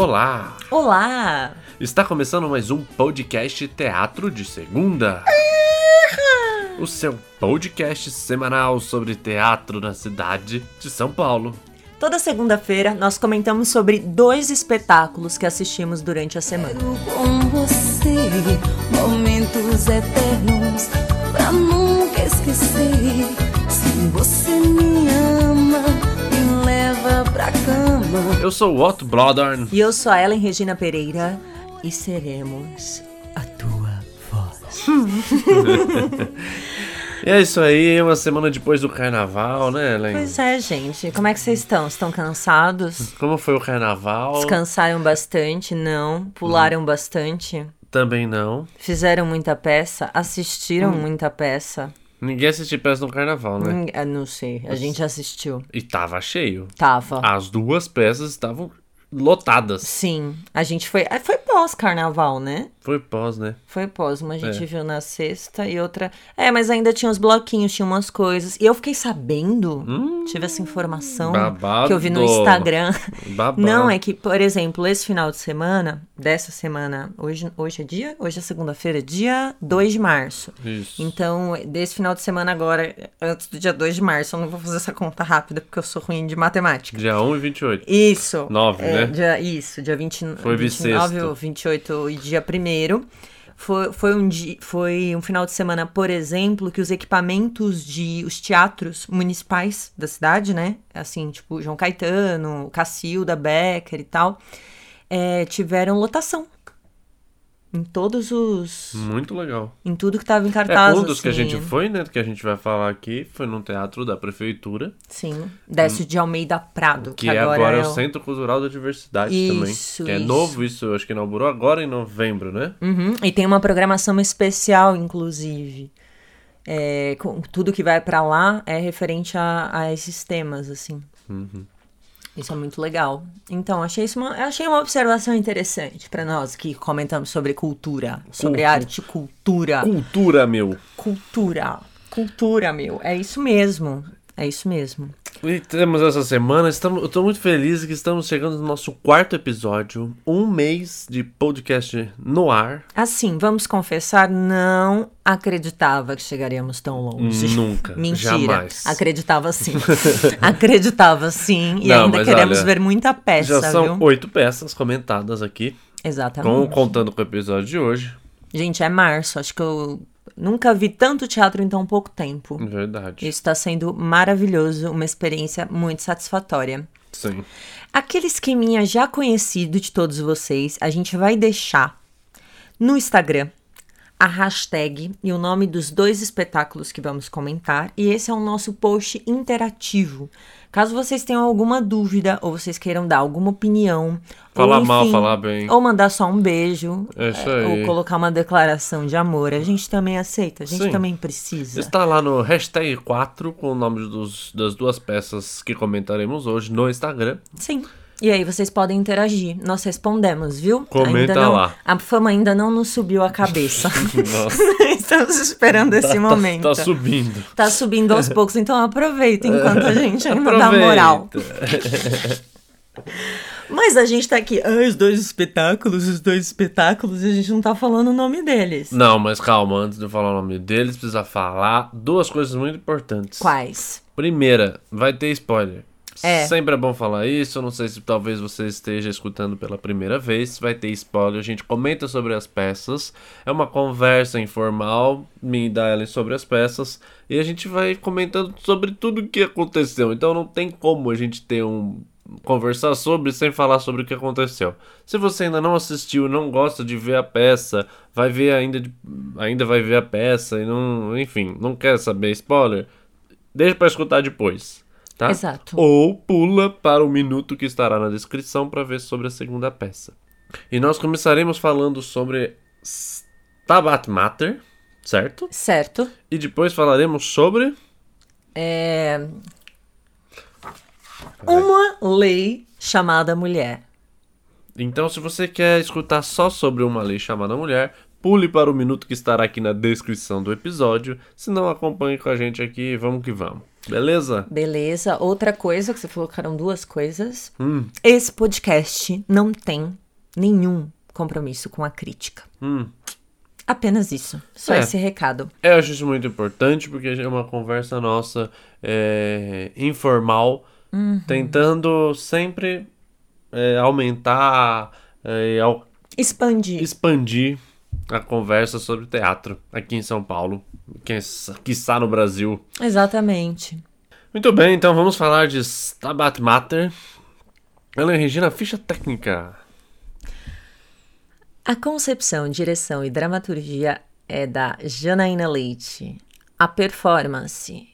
Olá! Olá! Está começando mais um podcast Teatro de Segunda. O seu podcast semanal sobre teatro na cidade de São Paulo. Toda segunda-feira nós comentamos sobre dois espetáculos que assistimos durante a semana. Quero com você momentos eternos pra nunca esquecer. Se você me ama, me leva pra cama. Eu sou o Otto Blodorn. E eu sou a Ellen Regina Pereira e seremos a tua voz. E é isso aí, uma semana depois do carnaval, né, Ellen? Pois é, gente. Como é que vocês estão? Estão cansados? Como foi o carnaval? Descansaram bastante? Não. Pularam bastante? Também não. Fizeram muita peça? Assistiram muita peça? Ninguém assistiu peça no carnaval, né? Hum, ah, não sei. A gente assistiu. E tava cheio. Tava. As duas peças estavam lotadas. Sim. A gente foi. ah, Foi pós-carnaval, né? Foi pós, né? Foi pós, uma a gente É. viu na sexta e outra. É, mas ainda tinha os bloquinhos, tinha umas coisas. E eu fiquei sabendo, tive essa informação Hum. babado. que eu vi no Instagram. Babado. Não, é que, por exemplo, esse final de semana, dessa semana, hoje, hoje é dia? Hoje é segunda-feira, dia 2 de março. Isso. Então, desse final de semana agora, antes do dia 2 de março, eu não vou fazer essa conta rápida porque eu sou ruim de matemática. Dia 1 e 28. Isso. Nove, É, né? Dia, isso, dia 20, Foi 29 bissexto. ou 28 e dia 1 foi, foi, um dia, foi um final de semana, por exemplo, que os equipamentos de os teatros municipais da cidade, né? Assim, tipo João Caetano, Cacilda, Becker e tal, é, tiveram lotação. Em todos os. Muito legal. Em tudo que tava em É, cartaz. um dos que a assim. gente foi, né? Que a gente vai falar aqui, foi num teatro da prefeitura, Sim. Décio de Almeida Prado. que, agora, agora é o o- Centro Cultural da Diversidade Isso, também. Que é novo isso, eu acho que inaugurou agora em novembro, né? Uhum, E tem uma programação especial, inclusive. É, com- tudo que vai pra lá é referente a, a esses temas, assim. Uhum. Isso é muito legal. Então, achei isso uma, achei uma observação interessante pra nós que comentamos sobre cultura, sobre Cultu- arte, cultura, Cultura, meu. cultura, cultura, meu. É isso mesmo. É isso mesmo. E temos essa semana, estamos, eu tô muito feliz que estamos chegando no nosso quarto episódio, um mês de podcast no ar. Assim, vamos confessar, não acreditava que chegaríamos tão longe. Nunca, Mentira. jamais. Acreditava sim. acreditava sim. E Não, ainda queremos olha, ver muita peça, Já são viu? oito peças comentadas aqui, Exatamente. com, contando com o episódio de hoje. Gente, é março. Acho que eu nunca vi tanto teatro em tão pouco tempo. Verdade. Isso está sendo maravilhoso, uma experiência muito satisfatória. Sim. Aquele esqueminha já conhecido de todos vocês, a gente vai deixar no Instagram a hashtag e o nome dos dois espetáculos que vamos comentar. E esse é o nosso post interativo. Caso vocês tenham alguma dúvida ou vocês queiram dar alguma opinião, Falar ou, mal, enfim, falar bem. ou mandar só um beijo, É é, ou colocar uma declaração de amor, a gente também aceita, a gente Sim. também precisa. Está lá no hashtag 4 com o nome dos, das duas peças que comentaremos hoje no Instagram. Sim. E aí vocês podem interagir. Nós respondemos, viu? Comenta não, lá. A fama ainda não nos subiu a cabeça. Nossa, Estamos esperando esse tá, momento. tá, tá subindo. Tá subindo aos poucos, então aproveita enquanto a gente ainda dá moral. Mas a gente tá aqui, ah, os dois espetáculos, os dois espetáculos, e a gente não tá falando o nome deles. Não, mas calma, antes de eu falar o nome deles, precisa falar duas coisas muito importantes. Quais? Primeira, vai ter spoiler. É. Sempre é bom falar isso. Não sei se talvez você esteja escutando pela primeira vez. Vai ter spoiler. A gente comenta sobre as peças. É uma conversa informal, me e da Ellen sobre as peças. E a gente vai comentando sobre tudo o que aconteceu. Então não tem como a gente ter um. Conversar sobre sem falar sobre o que aconteceu. Se você ainda não assistiu, não gosta de ver a peça, vai ver ainda, de- ainda vai ver a peça e não, enfim, não quer saber spoiler, deixa pra escutar depois, tá? Exato. Ou pula para o minuto que estará na descrição para ver sobre a segunda peça. E nós começaremos falando sobre Stabat Mater, certo? Certo. E depois falaremos sobre É. Uma lei chamada mulher. Então, se você quer escutar só sobre uma lei chamada mulher, pule para o minuto que estará aqui na descrição do episódio. Se não, acompanhe com a gente aqui. Vamos que vamos. Beleza? Beleza. Outra coisa que você falou que eram duas coisas. Hum. Esse podcast não tem nenhum compromisso com a crítica. Hum. Apenas isso. Só É. esse recado. Eu acho isso muito importante porque é uma conversa nossa é, informal, tentando sempre é, aumentar é, e au- Expandir. expandir a conversa sobre teatro aqui em São Paulo, que está no Brasil. Exatamente. Muito bem, então vamos falar de Stabat Mater. Ela Regina, ficha técnica. A concepção, direção e dramaturgia é da Janaína Leite. A performance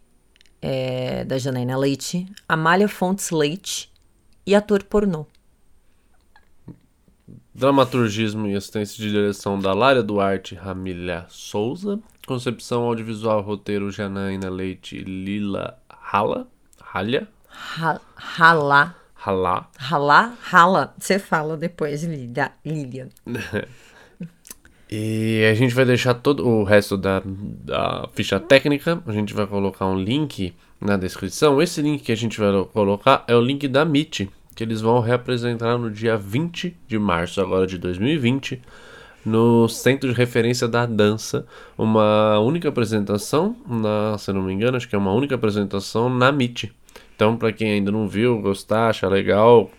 é da Janaína Leite, Amália Fontes Leite e ator pornô. Dramaturgismo e assistência de direção da Lária Duarte Ramilha Souza. Concepção audiovisual, roteiro Janaína Leite Lila Rala. Ralha? Ra- Rala. Ralá. Rala? Rala. Você fala depois, Lilia. Lilia. E a gente vai deixar todo o resto da, da ficha técnica. A gente vai colocar um link na descrição. Esse link que a gente vai colocar é o link da Meet, que eles vão reapresentar no dia 20 de março agora de 2020, no Centro de Referência da Dança. Uma única apresentação, na, se não me engano, acho que é uma única apresentação na Meet. Então, para quem ainda não viu, gostar, achar legal,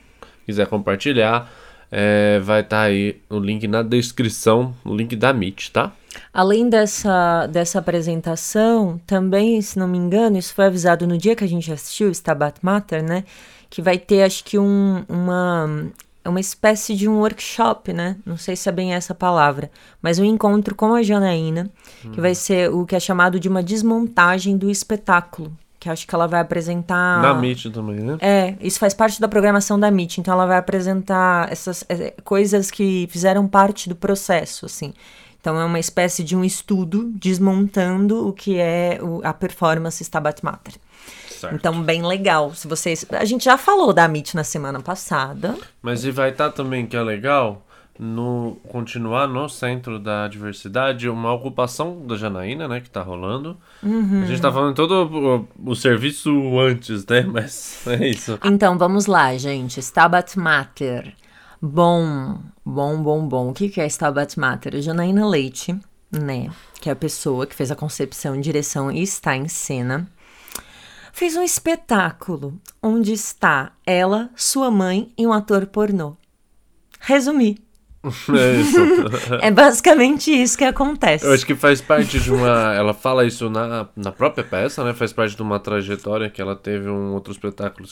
quiser compartilhar, é, vai estar aí o link na descrição, o link da Meet, tá? Além dessa, dessa apresentação, também, se não me engano, isso foi avisado no dia que a gente assistiu, Stabat Mater, né? Que vai ter, acho que, um, uma, uma espécie de um workshop, né? Não sei se é bem essa palavra, mas um encontro com a Janaína, que vai ser o que é chamado de uma desmontagem do espetáculo. Que acho que ela vai apresentar. Na Meet também, né? É, isso faz parte da programação da MIT, então ela vai apresentar essas é, coisas que fizeram parte do processo, assim. Então é uma espécie de um estudo desmontando o que é o- a performance Stabat Mater. Certo. Então, bem legal. Se vocês. A gente já falou da MIT na semana passada. Mas e vai estar também, que é legal, no continuar no centro da diversidade, uma ocupação da Janaína, né, que tá rolando. A gente tá falando todo o, o serviço antes, né, mas é isso. Então, vamos lá, gente. Stabat Mater. Bom, bom, bom, bom. O que que é Stabat Mater? A Janaína Leite, né? Que é a pessoa que fez a concepção, direção e está em cena. Fez um espetáculo onde está ela, sua mãe e um ator pornô. Resumi. É isso. É basicamente isso que acontece. Eu acho que faz parte de uma. Ela fala isso na, na própria peça, né? Faz parte de uma trajetória que ela teve um outro espetáculo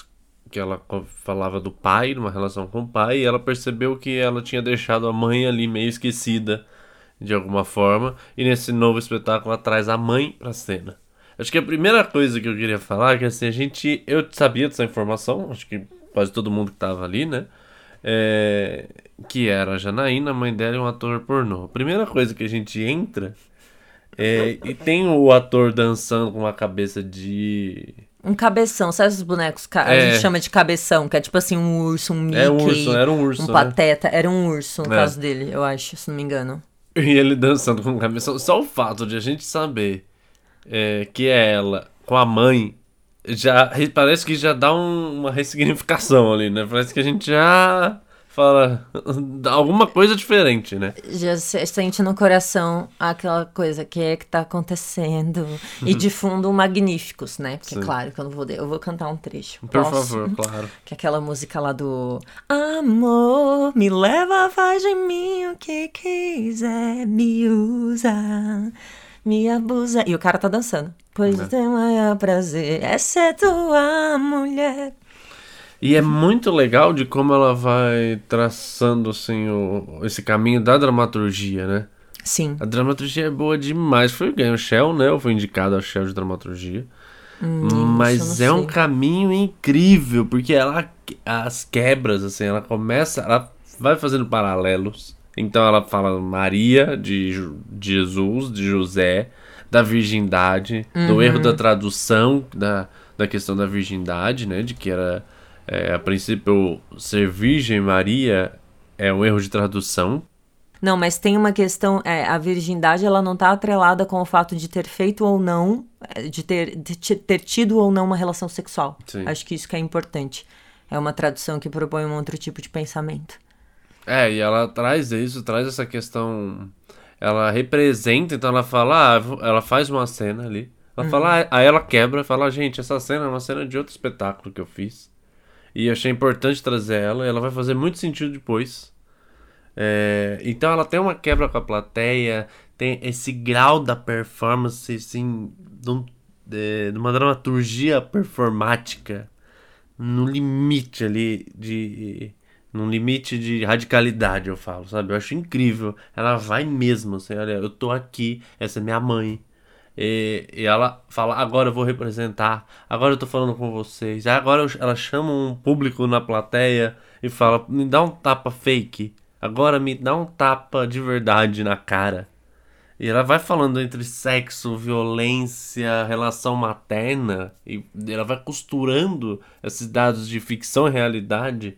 que ela falava do pai, de uma relação com o pai, e ela percebeu que ela tinha deixado a mãe ali meio esquecida de alguma forma, e nesse novo espetáculo ela traz a mãe pra cena. Acho que a primeira coisa que eu queria falar é que assim, a gente. Eu sabia dessa informação, acho que quase todo mundo que tava ali, né? É, que era a Janaína, a mãe dela e um ator pornô. A primeira coisa que a gente entra é, e tem o ator dançando com uma cabeça de. Um cabeção, sabe esses bonecos? ca- A É. gente chama de cabeção, que é tipo assim, um urso, um Mickey. É um urso, era um urso, Um né? pateta. Era um urso, no É. caso dele, eu acho, se não me engano. E ele dançando com cabeça. Só o fato de a gente saber é, que é ela com a mãe já parece que já dá um- uma ressignificação ali, né? Parece que a gente já fala alguma coisa diferente, né? Já se- sente no coração aquela coisa que é que tá acontecendo. E de fundo, Magníficos, né? Porque, Sim. claro, que eu não vou... Eu vou cantar um trecho. Por Posso? favor, claro. Que é aquela música lá do Amor, me leva, faz de mim o que quiser, me usa, me abusa. E o cara tá dançando. Pois o teu maior prazer é ser tua mulher. E é muito legal de como ela vai traçando assim o, esse caminho da dramaturgia, né? Sim. A dramaturgia é boa demais. Foi ganhou o Shell, né? Eu fui indicado ao Shell de dramaturgia. Mas isso eu é um caminho incrível, porque ela as quebras assim, ela começa, ela vai fazendo paralelos. Então ela fala Maria de Jesus, de José, da virgindade, do erro da tradução da, da questão da virgindade, né, de que era é, a princípio ser virgem Maria é um erro de tradução. Não, mas tem uma questão, é, a virgindade ela não tá atrelada com o fato de ter feito ou não, é, de ter, de ter tido ou não uma relação sexual. Sim. Acho que isso que é importante. É uma tradução que propõe um outro tipo de pensamento. É, e ela traz isso, traz essa questão. Ela representa, então ela fala, ah, ela faz uma cena ali. Ela fala, ah, aí ela quebra fala, gente, essa cena é uma cena de outro espetáculo que eu fiz. E achei importante trazer ela, e ela vai fazer muito sentido depois. É, então ela tem uma quebra com a plateia, tem esse grau da performance, assim, de, um- de- de uma dramaturgia performática no limite ali de. Num limite de radicalidade, eu falo, sabe? Eu acho incrível. Ela vai mesmo, assim, olha, eu tô aqui, essa é minha mãe. E, e ela fala, agora eu vou representar, agora eu tô falando com vocês. Agora eu- ela chama um público na plateia e fala, me dá um tapa fake. Agora me dá um tapa de verdade na cara. E ela vai falando entre sexo, violência, relação materna, e ela vai costurando esses dados de ficção e realidade.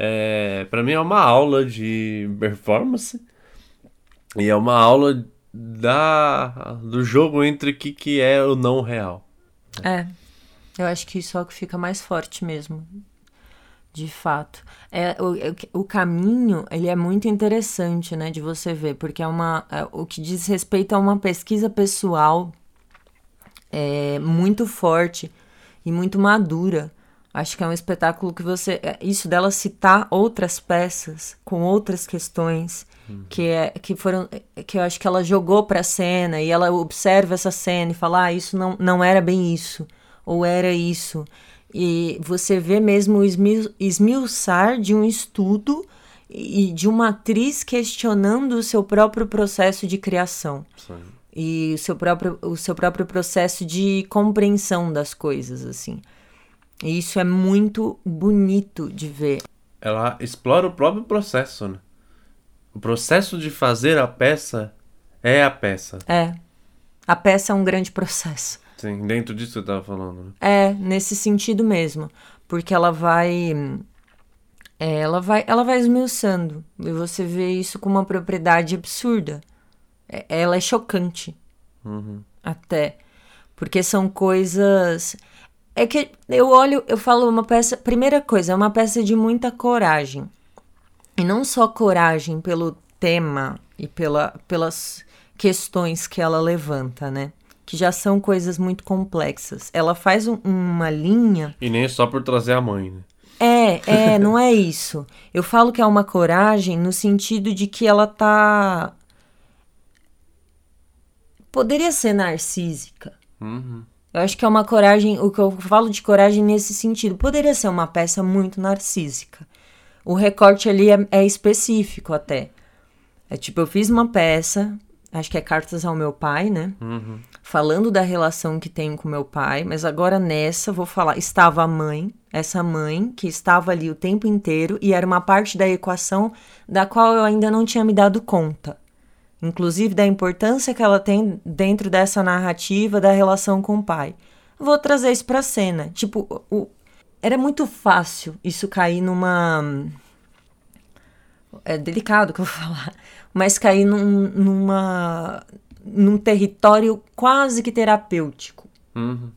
É, para mim é uma aula de performance e é uma aula da do jogo entre o que, que é o não real. É, eu acho que isso é o que fica mais forte mesmo, de fato. É, o, o caminho, ele é muito interessante, né, de você ver, porque é uma, é, o que diz respeito a uma pesquisa pessoal é muito forte e muito madura. Acho que é um espetáculo que você, é, isso dela citar outras peças com outras questões que é que foram que eu acho que ela jogou pra cena e ela observa essa cena e fala, ah, isso não, não era bem isso, ou era isso. E você vê mesmo o esmil- esmiuçar de um estudo e de uma atriz questionando o seu próprio processo de criação e o seu próprio, o seu próprio processo de compreensão das coisas, assim. E isso é muito bonito de ver. Ela explora o próprio processo, né? O processo de fazer a peça é a peça. É. A peça é um grande processo. Sim, dentro disso que você tava falando, né? É, nesse sentido mesmo. Porque ela vai. é, ela vai, ela vai esmiuçando. E você vê isso com uma propriedade absurda. É- ela é chocante. Até. Porque são coisas. É que eu olho, eu falo uma peça. Primeira coisa, é uma peça de muita coragem. E não só coragem pelo tema e pela, pelas questões que ela levanta, né? Que já são coisas muito complexas. Ela faz um- uma linha. E nem só por trazer a mãe, né? É, é, não é isso. Eu falo que é uma coragem no sentido de que ela tá. Poderia ser narcísica. Uhum. Eu acho que é uma coragem, o que eu falo de coragem nesse sentido. Poderia ser uma peça muito narcísica. O recorte ali é, é específico até. É tipo, eu fiz uma peça, acho que é Cartas ao Meu Pai, né? Falando da relação que tenho com meu pai, mas agora nessa vou falar. Estava a mãe, essa mãe que estava ali o tempo inteiro e era uma parte da equação da qual eu ainda não tinha me dado conta inclusive da importância que ela tem dentro dessa narrativa da relação com o pai. Vou trazer isso pra cena. Tipo, o, era muito fácil isso cair numa. É delicado que eu vou falar, mas cair num, numa. num território quase que terapêutico. Uhum.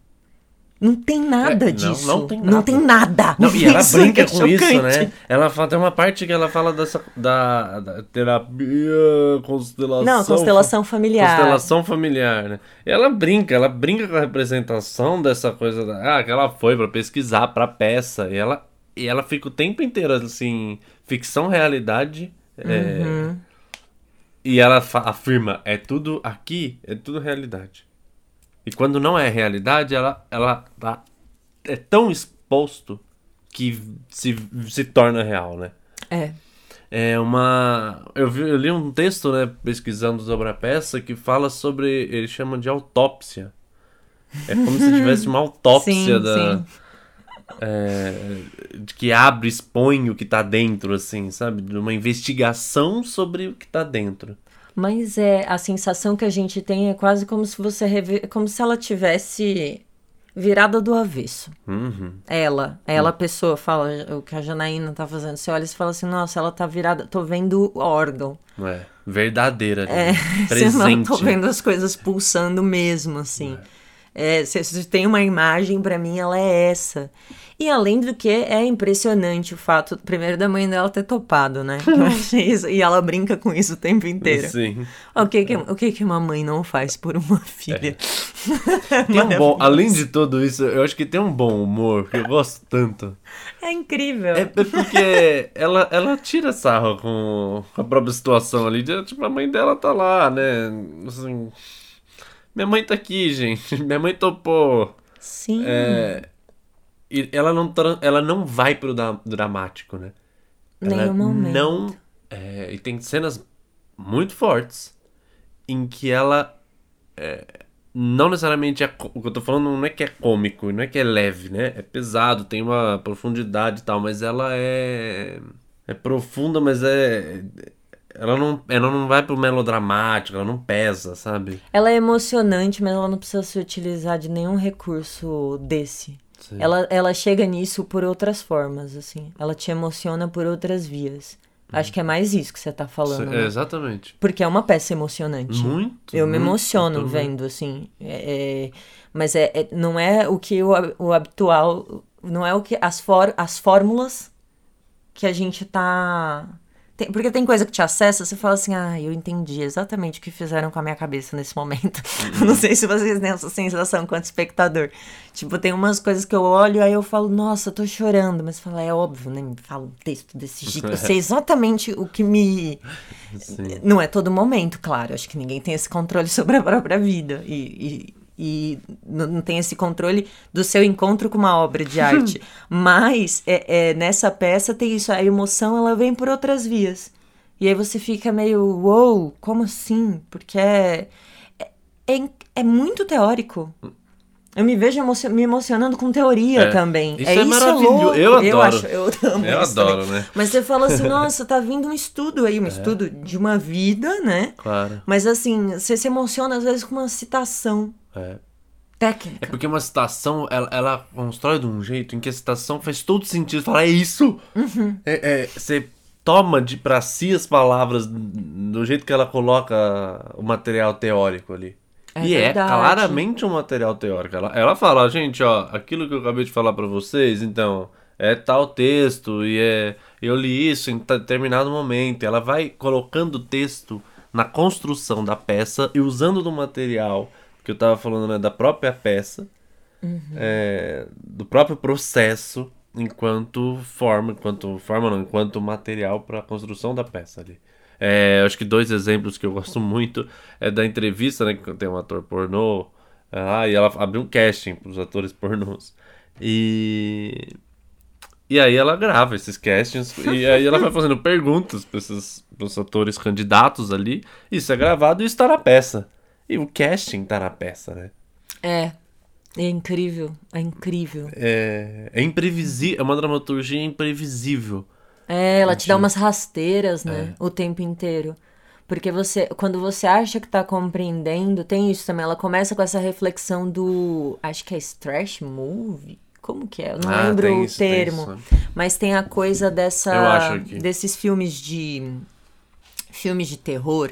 Não tem nada É, não, disso. não tem Não nada. tem nada. Não, e ela Isso brinca é com isso, chocante. né? Ela fala, tem uma parte que ela fala dessa da, da terapia, constelação. Não, constelação familiar. Constelação familiar, né? E ela brinca, ela brinca com a representação dessa coisa da, ah, que ela foi pra pesquisar pra peça e ela e ela fica o tempo inteiro assim, ficção realidade. é, Uhum. e ela afirma, é tudo aqui, é tudo realidade. E quando não é realidade, ela, ela tá, é tão exposto que se, se torna real, né? É. É uma. Eu, vi, eu li um texto, né, pesquisando sobre a peça, que fala sobre. Ele chama de autópsia. É como se tivesse uma autópsia Sim, da. sim. é, de que abre, expõe o que tá dentro, assim, sabe? De uma investigação sobre o que tá dentro. Mas é a sensação que a gente tem é quase como se você como se ela tivesse Virada do avesso. Uhum. Ela, ela a pessoa fala o que a Janaína tá fazendo. Você olha e fala assim, nossa, ela tá virada, tô vendo o órgão. É, verdadeira. É, presente. tô vendo as coisas pulsando mesmo, assim. É, se, se tem uma imagem, pra mim, ela é essa. E além do que, é impressionante o fato, primeiro, da mãe dela ter topado, né? Eu achei isso, e ela brinca com isso o tempo inteiro. Sim. O que que, o que que uma mãe não faz por uma filha? Tem um bom, além de tudo isso, eu acho que tem um bom humor, que eu gosto tanto. É incrível. É, é porque ela, ela tira sarro com a própria situação ali. Tipo, a mãe dela tá lá, né? Assim, minha mãe tá aqui, gente. Minha mãe topou. Sim. É, e ela não, ela não vai pro dramático, né? Ela Nenhum momento. não. é, e tem cenas muito fortes em que ela. é, não necessariamente é. O que eu tô falando não é que é cômico, não é que é leve, né? É pesado, tem uma profundidade e tal, mas ela é. É profunda, mas é. Ela não, ela não vai pro melodramático, ela não pesa, sabe? Ela é emocionante, mas ela não precisa se utilizar de nenhum recurso desse. Sim. Ela, ela chega nisso por outras formas, assim. Ela te emociona por outras vias. Acho que é mais isso que você tá falando. Né? exatamente. Porque é uma peça emocionante. Muito. Eu me muito, emociono vendo, assim. É- é- mas é, é- não é o que o, o habitual. Não é o que. As, for, as fórmulas que a gente tá. Tem- porque tem coisa que te acessa, você fala assim, ah, eu entendi exatamente o que fizeram com a minha cabeça nesse momento. não sei se vocês têm essa sensação quanto espectador. Tipo, tem umas coisas que eu olho, aí eu falo, nossa, eu tô chorando. Mas fala, é óbvio, né? Me fala um texto desse jeito. Eu sei exatamente o que me. Sim. Não é todo momento, claro. Acho que ninguém tem esse controle sobre a própria vida. E, e, e não tem esse controle do seu encontro com uma obra de arte. Mas é, é, nessa peça tem isso. A emoção ela vem por outras vias. E aí você fica meio, uou, como assim? Porque é, é, é, é muito teórico. Eu me vejo emo- me emocionando com teoria É. também. Isso é, é isso maravilhoso. louco. Eu adoro. acho, eu amo Eu isso também. adoro, né? Mas você fala assim, nossa, tá vindo um estudo aí, um estudo de uma vida, né? Claro. Mas assim, você se emociona às vezes com uma citação É. É técnica. porque uma citação, ela, ela constrói de um jeito em que a citação faz todo sentido. Fala, é isso! Uhum. É, é, você toma de pra si as palavras do jeito que ela coloca o material teórico ali. É e verdade. é claramente um material teórico. Ela, ela fala, gente, ó, aquilo que eu acabei de falar pra vocês, então, é tal texto e é eu li isso em determinado momento. Ela vai colocando o texto na construção da peça e usando do material que eu tava falando, né, da própria peça, é, do próprio processo enquanto forma, enquanto forma não, enquanto material para a construção da peça ali. É, acho que dois exemplos que eu gosto muito é da entrevista, né, que tem um ator pornô, ah, e ela abriu um casting para os atores pornôs. E e aí ela grava esses castings e aí ela vai fazendo perguntas para esses pros atores candidatos ali. Isso é gravado e está na peça. E o casting tá na peça, né? É. É incrível. É incrível. É, é imprevisível, é uma dramaturgia imprevisível. É, ela te dá umas rasteiras, É. né? O tempo inteiro. Porque você, quando você acha que tá compreendendo, tem isso também. Ela começa com essa reflexão do. Acho que é trash movie. Como que é? Eu não Ah, lembro tem o tem termo. isso. Mas tem a coisa dessa. Eu acho aqui. Desses filmes de. Filmes de terror.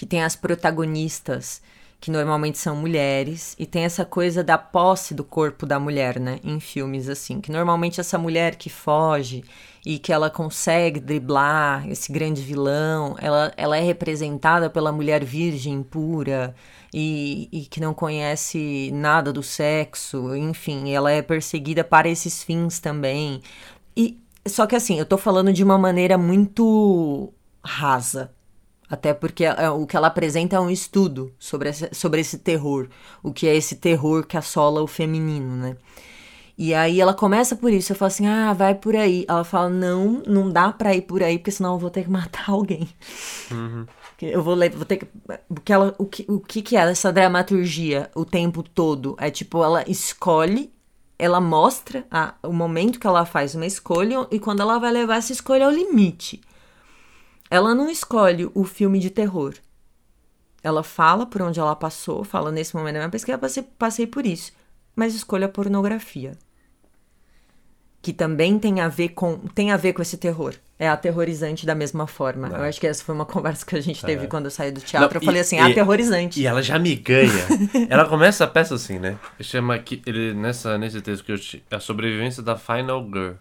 Que tem as protagonistas. Que normalmente são mulheres. E tem essa coisa da posse do corpo da mulher, né? Em filmes assim. Que normalmente essa mulher que foge e que ela consegue driblar esse grande vilão, ela, ela é representada pela mulher virgem pura e, e que não conhece nada do sexo, enfim, ela é perseguida para esses fins também. E só que assim, eu tô falando de uma maneira muito rasa. Até porque é, o que ela apresenta é um estudo sobre esse, sobre esse terror. O que é esse terror que assola o feminino, né? E aí ela começa por isso, eu falo assim, ah, vai por aí. Ela fala, não, não dá pra ir por aí, porque senão eu vou ter que matar alguém. Porque Eu vou, vou ter que. Porque ela, o, que, o que que é essa dramaturgia o tempo todo? É tipo, ela escolhe, ela mostra a- o momento que ela faz uma escolha e quando ela vai levar essa escolha ao limite. Ela não escolhe o filme de terror. Ela fala por onde ela passou, fala nesse momento da minha pesquisa, eu passei, passei por isso. mas escolho a pornografia. Que também tem a ver com tem a ver com esse terror. É aterrorizante da mesma forma. É. Eu acho que essa foi uma conversa que a gente teve quando eu saí do teatro. Não, eu falei e- assim, e- aterrorizante. E ela já me ganha. ela começa a peça assim, né? Chama aqui, ele, nessa, nesse texto que eu te, A sobrevivência da Final Girl.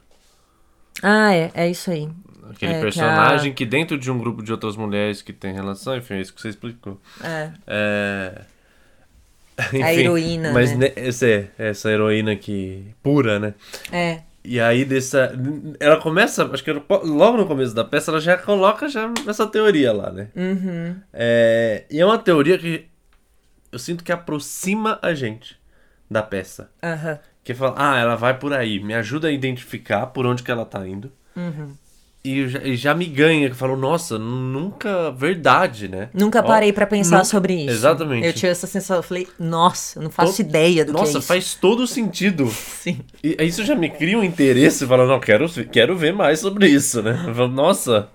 Ah, é, é isso aí. Aquele É, que personagem que, dentro de um grupo de outras mulheres que tem relação, enfim, é isso que você explicou. É. É... A heroína, Mas né? essa, é- essa heroína que. pura, né? É. E aí dessa. Ela começa, acho que logo no começo da peça, ela já coloca já essa teoria lá, né? Uhum. É, e é uma teoria que eu sinto que aproxima a gente da peça. Aham. Que fala, ah, ela vai por aí, me ajuda a identificar por onde que ela tá indo. Uhum. E já, e já me ganha, que falo, nossa, nunca. Verdade, né? Nunca parei pra pensar nunca- sobre isso. Exatamente. Eu tive essa sensação, eu falei, nossa, eu não faço To- ideia do que é Nossa, faz todo sentido. Sim. E isso já me cria um interesse, fala, não, quero, quero ver mais sobre isso, né? Eu falo, Nossa,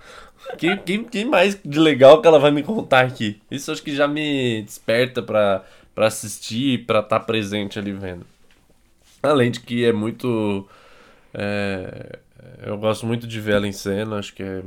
que, que, que mais de legal que ela vai me contar aqui? Isso acho que já me desperta pra assistir, pra estar presente ali vendo. Além de que é muito. é, eu gosto muito de ver ela em cena, acho que é.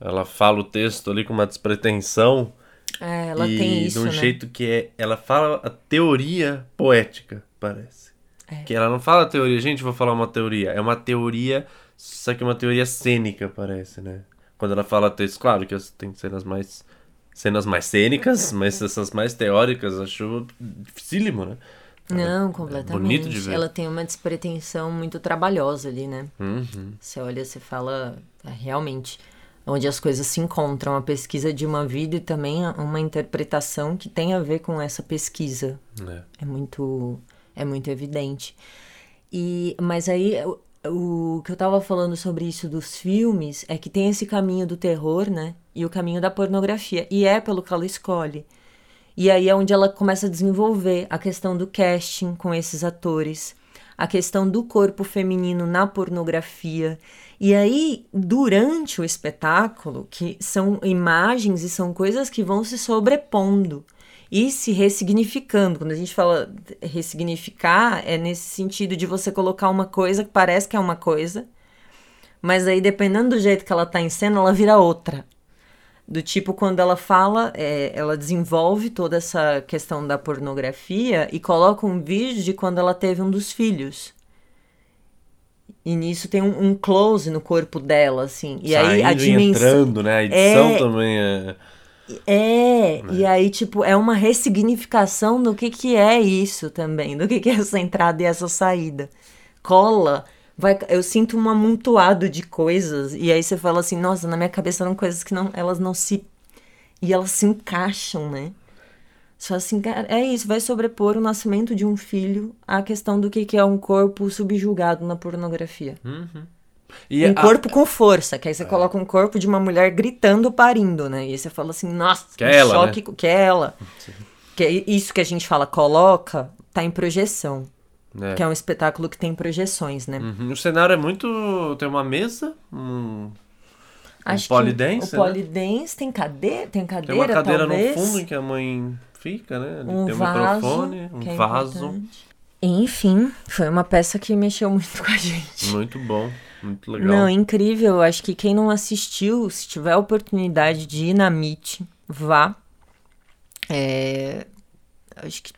Ela fala o texto ali com uma despretensão. É, ela e tem isso, de um né? jeito que é. Ela fala a teoria poética, parece. É. Que ela não fala teoria, gente, vou falar uma teoria. É uma teoria, só que é uma teoria cênica, parece, né? Quando ela fala texto, claro que tem cenas mais. cenas mais cênicas, mas essas mais teóricas, acho dificílimo, né? Não, completamente. bonito de ver. Ela tem uma despretensão muito trabalhosa ali, né? Uhum. Você olha, você fala, é, realmente, onde as coisas se encontram, a pesquisa de uma vida e também uma interpretação que tem a ver com essa pesquisa. É. É muito, é muito evidente. E, mas aí, o, o que eu tava falando sobre isso dos filmes é que tem esse caminho do terror, né? E o caminho da pornografia. E é pelo que ela escolhe. E aí é onde ela começa a desenvolver a questão do casting com esses atores, a questão do corpo feminino na pornografia. E aí, durante o espetáculo, que são imagens e são coisas que vão se sobrepondo e se ressignificando. Quando a gente fala ressignificar, é nesse sentido de você colocar uma coisa que parece que é uma coisa, mas aí, dependendo do jeito que ela tá em cena, ela vira outra. Do tipo, quando ela fala, é, ela desenvolve toda essa questão da pornografia e coloca um vídeo de quando ela teve um dos filhos. E nisso tem um, um close no corpo dela, assim. E aí a Saindo e dimensão. entrando, né? A edição É. também é. É, e aí, tipo, é uma ressignificação do que que é isso também, do que que é essa entrada e essa saída. Cola, vai, eu sinto um amontoado de coisas, e aí você fala assim, nossa, na minha cabeça eram coisas que não, elas não se... E elas se encaixam, né? Só assim, cara, é isso, vai sobrepor o nascimento de um filho à questão do que que é um corpo subjugado na pornografia. E um a- corpo com força, que aí você coloca um corpo de uma mulher gritando, parindo, né? E aí você fala assim, nossa, Que é ela, choque, que é ela. Que é isso que a gente fala, coloca, tá em projeção. É. Que é um espetáculo que tem projeções, né? Uhum. O cenário é muito. Tem uma mesa, um, Acho um polidense, que né? o polidense tem cadeira, tem Tem cadeira, uma cadeira talvez. no fundo em que a mãe fica, né? Um tem um vaso, microfone, um é vaso. importante. Enfim, foi uma peça que mexeu muito com a gente. Muito bom, muito legal. Não, incrível. Acho que quem não assistiu, se tiver a oportunidade de ir na Meet, vá. É, Acho que,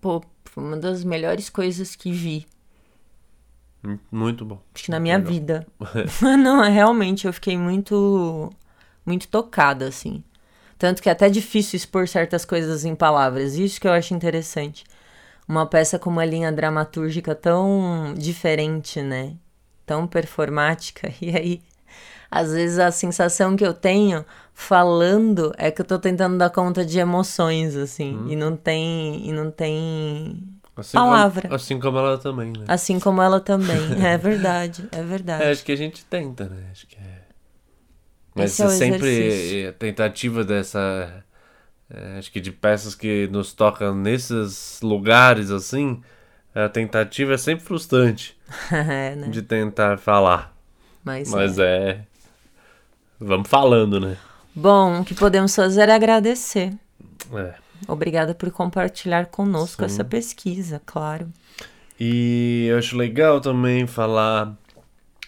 pô, foi uma das melhores coisas que vi. Muito bom. Acho que na minha Legal. vida. não, é realmente, eu fiquei muito, muito tocada, assim. Tanto que é até difícil expor certas coisas em palavras. Isso que eu acho interessante. Uma peça com uma linha dramatúrgica tão diferente, né? Tão performática. E aí, às vezes a sensação que eu tenho falando é que eu tô tentando dar conta de emoções, assim. E não tem. E não tem. Assim Palavra. Como, assim como ela também, né? Assim como ela também. É verdade, é verdade. É, acho que a gente tenta, né? Acho que é. Mas é é sempre a tentativa dessa. é, acho que de peças que nos tocam nesses lugares assim. A tentativa é sempre frustrante é, né? de tentar falar. Mas, Mas é. é. Vamos falando, né? Bom, o que podemos fazer é agradecer. É. Obrigada por compartilhar conosco Sim. essa pesquisa, claro. E eu acho legal também falar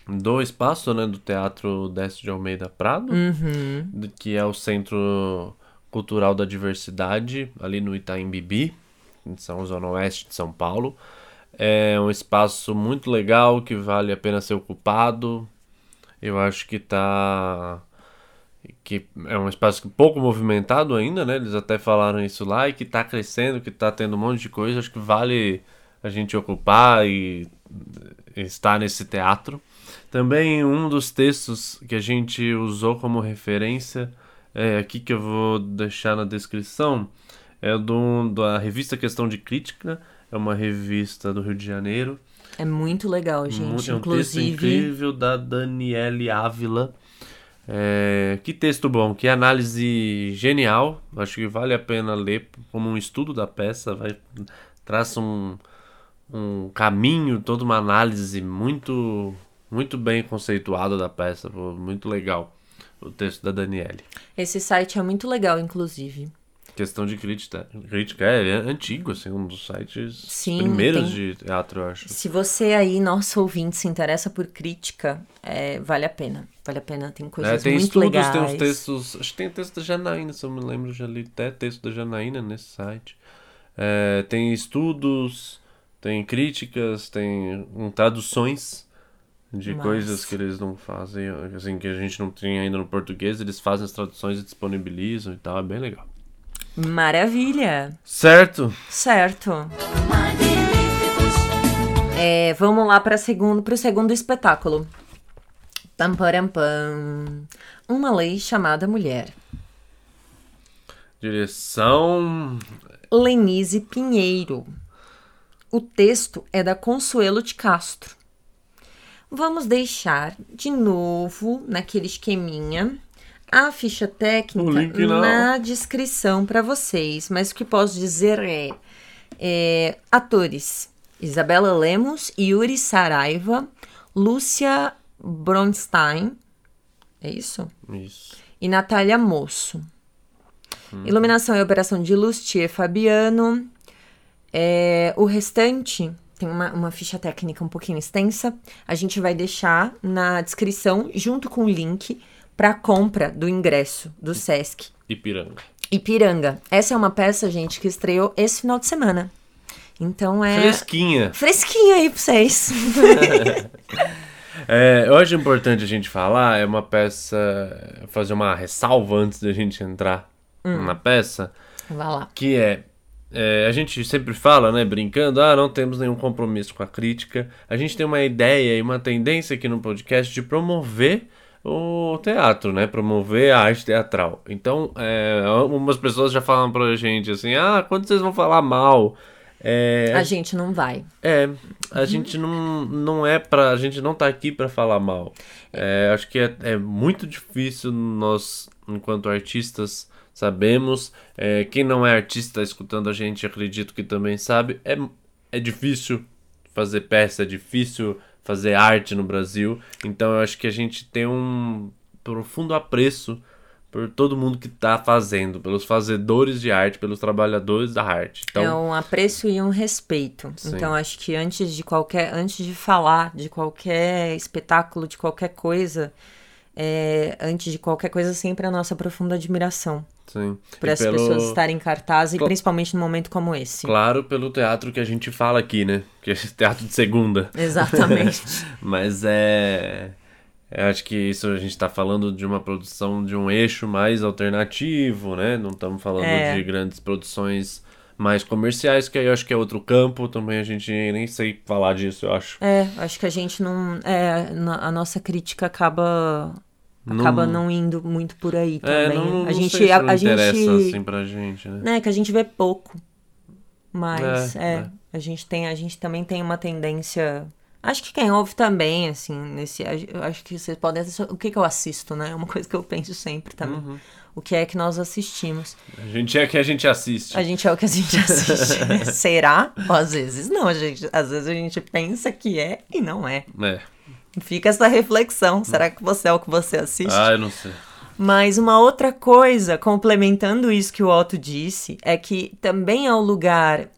do espaço, né, do Teatro Décio de Almeida Prado, Uhum. que é o Centro Cultural da Diversidade, ali no Itaim Bibi, em São Zona Oeste de São Paulo. É um espaço muito legal que vale a pena ser ocupado. Eu acho que tá que é um espaço pouco movimentado ainda, né? Eles até falaram isso lá e que tá crescendo, que tá tendo um monte de coisa. Acho que vale a gente ocupar e estar nesse teatro. Também um dos textos que a gente usou como referência, é aqui que eu vou deixar na descrição, é do, da revista Questão de Crítica, é uma revista do Rio de Janeiro. É muito legal, gente. Muito- é um texto Inclusive, incrível da Daniele Ávila. É, que texto bom, que análise genial. Acho que vale a pena ler como um estudo da peça. Vai, traça um, um caminho, toda uma análise muito, muito bem conceituada da peça. Muito legal o texto da Daniele. esse site é muito legal, inclusive. Questão de crítica, crítica é, é antigo, assim, um dos sites Sim, primeiros tem- de teatro, eu acho. Se você aí, nosso ouvinte, se interessa por crítica, é, vale a pena. Vale a pena, tem coisas É, tem muito estudos, legais. tem uns textos. Acho que tem texto da Janaína, se eu me lembro, já li até texto da Janaína nesse site. É, tem estudos, tem críticas, tem hum, traduções de Massa. coisas que eles não fazem, assim, que a gente não tem ainda no português, eles fazem as traduções e disponibilizam e tal, é bem legal. Maravilha! Certo? Certo. É, vamos lá para segundo, o segundo espetáculo. Pam, param, pam. Uma lei chamada mulher. Direção. Lenise Pinheiro. O texto é da Consuelo de Castro. Vamos deixar de novo naquele esqueminha a ficha técnica na descrição para vocês, mas o que posso dizer é, é, atores Isabela Lemos, Yuri Saraiva, Lúcia Bronstein, é isso? Isso. e Natália Moço. Iluminação e operação de Lustier Fabiano. É, o restante tem uma, uma ficha técnica um pouquinho extensa. A gente vai deixar na descrição, junto com o link para compra do ingresso do Sesc Ipiranga. Ipiranga. Essa é uma peça, gente, que estreou esse final de semana. Então é. Fresquinha. Fresquinha aí pra vocês. É, eu acho importante a gente falar, é uma peça. fazer uma ressalva antes da gente entrar na peça, Vai lá. que é, é, A gente sempre fala, né, brincando, ah, não temos nenhum compromisso com a crítica. A gente tem uma ideia e uma tendência aqui no podcast de promover o teatro, né? Promover a arte teatral. Então, é, algumas pessoas já falam pra gente assim, ah, quando vocês vão falar mal? É, A gente não vai. é, a gente não, não é pra. A gente não tá aqui pra falar mal. É, acho que é, é muito difícil nós, enquanto artistas, sabemos. É, quem não é artista escutando a gente, acredito que também sabe. É, é difícil fazer peça, é difícil fazer arte no Brasil. Então eu acho que a gente tem um profundo apreço por todo mundo que tá fazendo, pelos fazedores de arte, pelos trabalhadores da arte. Então, É um apreço e um respeito. Sim. Então acho que antes de qualquer, antes de falar de qualquer espetáculo, de qualquer coisa, é, antes de qualquer coisa sempre a nossa profunda admiração sim. por E essas pelo- pessoas estarem em cartaz e Cla- principalmente num momento como esse. Claro, pelo teatro que a gente fala aqui, né? Que é esse teatro de segunda. Exatamente. Mas é. Eu acho que isso a gente está falando de uma produção de um eixo mais alternativo, né? Não estamos falando É. de grandes produções mais comerciais, que aí eu acho que é outro campo. Também a gente nem sei falar disso, eu acho. é, acho que a gente não, é, a nossa crítica acaba acaba não indo muito por aí É, também. não, não a gente sei se a, não a interessa gente assim pra gente, né? né, que a gente vê pouco. Mas É, é, é. a gente tem, a gente também tem uma tendência. Acho que quem ouve também, assim, nesse. Acho que vocês podem. O que, que eu assisto, né? É uma coisa que eu penso sempre também. Uhum. O que é que nós assistimos? A gente é que a gente assiste. A gente é o que a gente assiste. Será? Ou às vezes não, gente. Às vezes a gente pensa que é e não é. É. Fica essa reflexão. Será que você é o que você assiste? Ah, eu não sei. Mas uma outra coisa, complementando isso que o Otto disse, é que também é o lugar,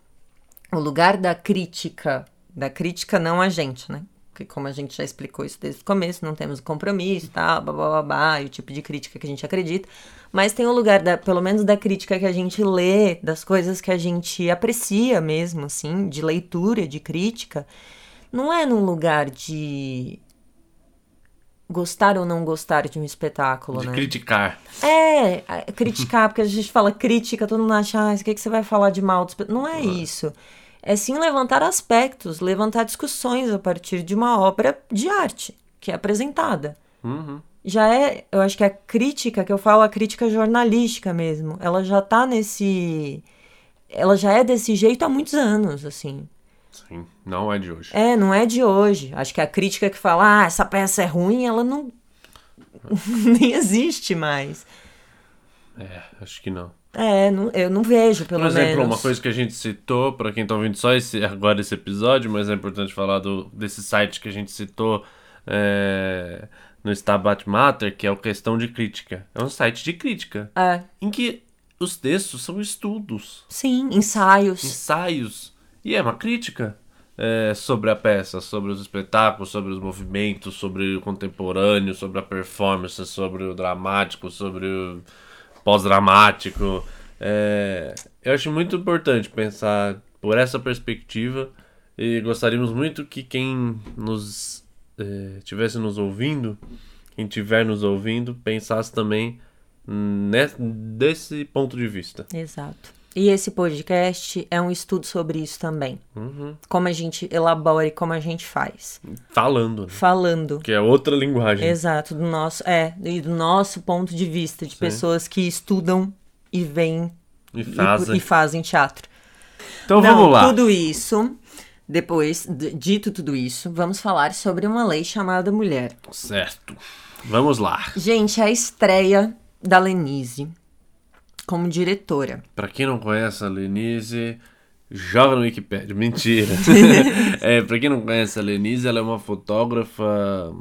o lugar da crítica, da crítica não a gente, né? Porque como a gente já explicou isso desde o começo, não temos compromisso, tal, babá, e o tipo de crítica que a gente acredita. Mas tem o lugar, da, pelo menos da crítica que a gente lê, das coisas que a gente aprecia mesmo, assim, de leitura, de crítica. Não é num lugar de gostar ou não gostar de um espetáculo, De né? criticar. É, é, criticar, porque a gente fala crítica, todo mundo acha, ah, o que, que você vai falar de mal do espetáculo? Não é isso. É sim levantar aspectos, levantar discussões a partir de uma obra de arte que é apresentada. Uhum. Já é, eu acho que a crítica que eu falo, a crítica jornalística mesmo, ela já tá nesse. Ela já é desse jeito há muitos anos, assim. Sim, não é de hoje. É, não é de hoje. Acho que a crítica que fala, ah, essa peça é ruim, ela não. nem existe mais. É, acho que não. É, não- eu não vejo, pelo Por exemplo, menos. uma coisa que a gente citou, pra quem tá ouvindo só esse, agora esse episódio, mas é importante falar do, desse site que a gente citou é, no Stabat Mater, que é o Questão de Crítica. É um site de crítica, É, em que os textos são estudos, sim, ensaios. ensaios, e é uma crítica é, sobre a peça, sobre os espetáculos, sobre os movimentos, sobre o contemporâneo, sobre a performance, sobre o dramático, sobre o pós-dramático. É, eu acho muito importante pensar por essa perspectiva e gostaríamos muito que quem nos é, tivesse nos ouvindo, quem estiver nos ouvindo, pensasse também ne- desse ponto de vista. Exato. E esse podcast é um estudo sobre isso também. Uhum. Como a gente elabora e como a gente faz. Falando, né? Falando. que é outra linguagem. Exato, do nosso, é, e do nosso ponto de vista, de pessoas que estudam e veem E e- fazem. e fazem teatro. Então Não, vamos lá. Tudo isso, depois, dito tudo isso, vamos falar sobre uma lei chamada Mulher. Certo. Vamos lá. Gente, é a estreia da Lenise como diretora. Pra quem não conhece a Lenise, joga no Wikipedia. Mentira. é, pra quem não conhece a Lenise, ela é uma fotógrafa,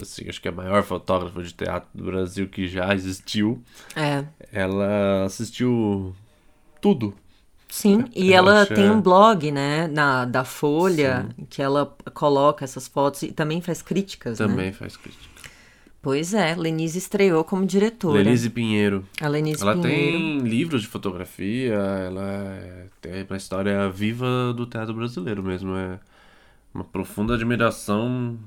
assim, acho que é a maior fotógrafa de teatro do Brasil que já existiu. É. Ela assistiu tudo. Sim, e ela acho, tem é. um blog, né, na, da Folha, que ela coloca essas fotos e também faz críticas, né? Também faz crítica. Pois é, Lenise estreou como diretora. Lenise Pinheiro. A Lenise Ela Pinheiro. tem livros de fotografia, ela é- tem uma história viva do teatro brasileiro mesmo. É uma profunda admiração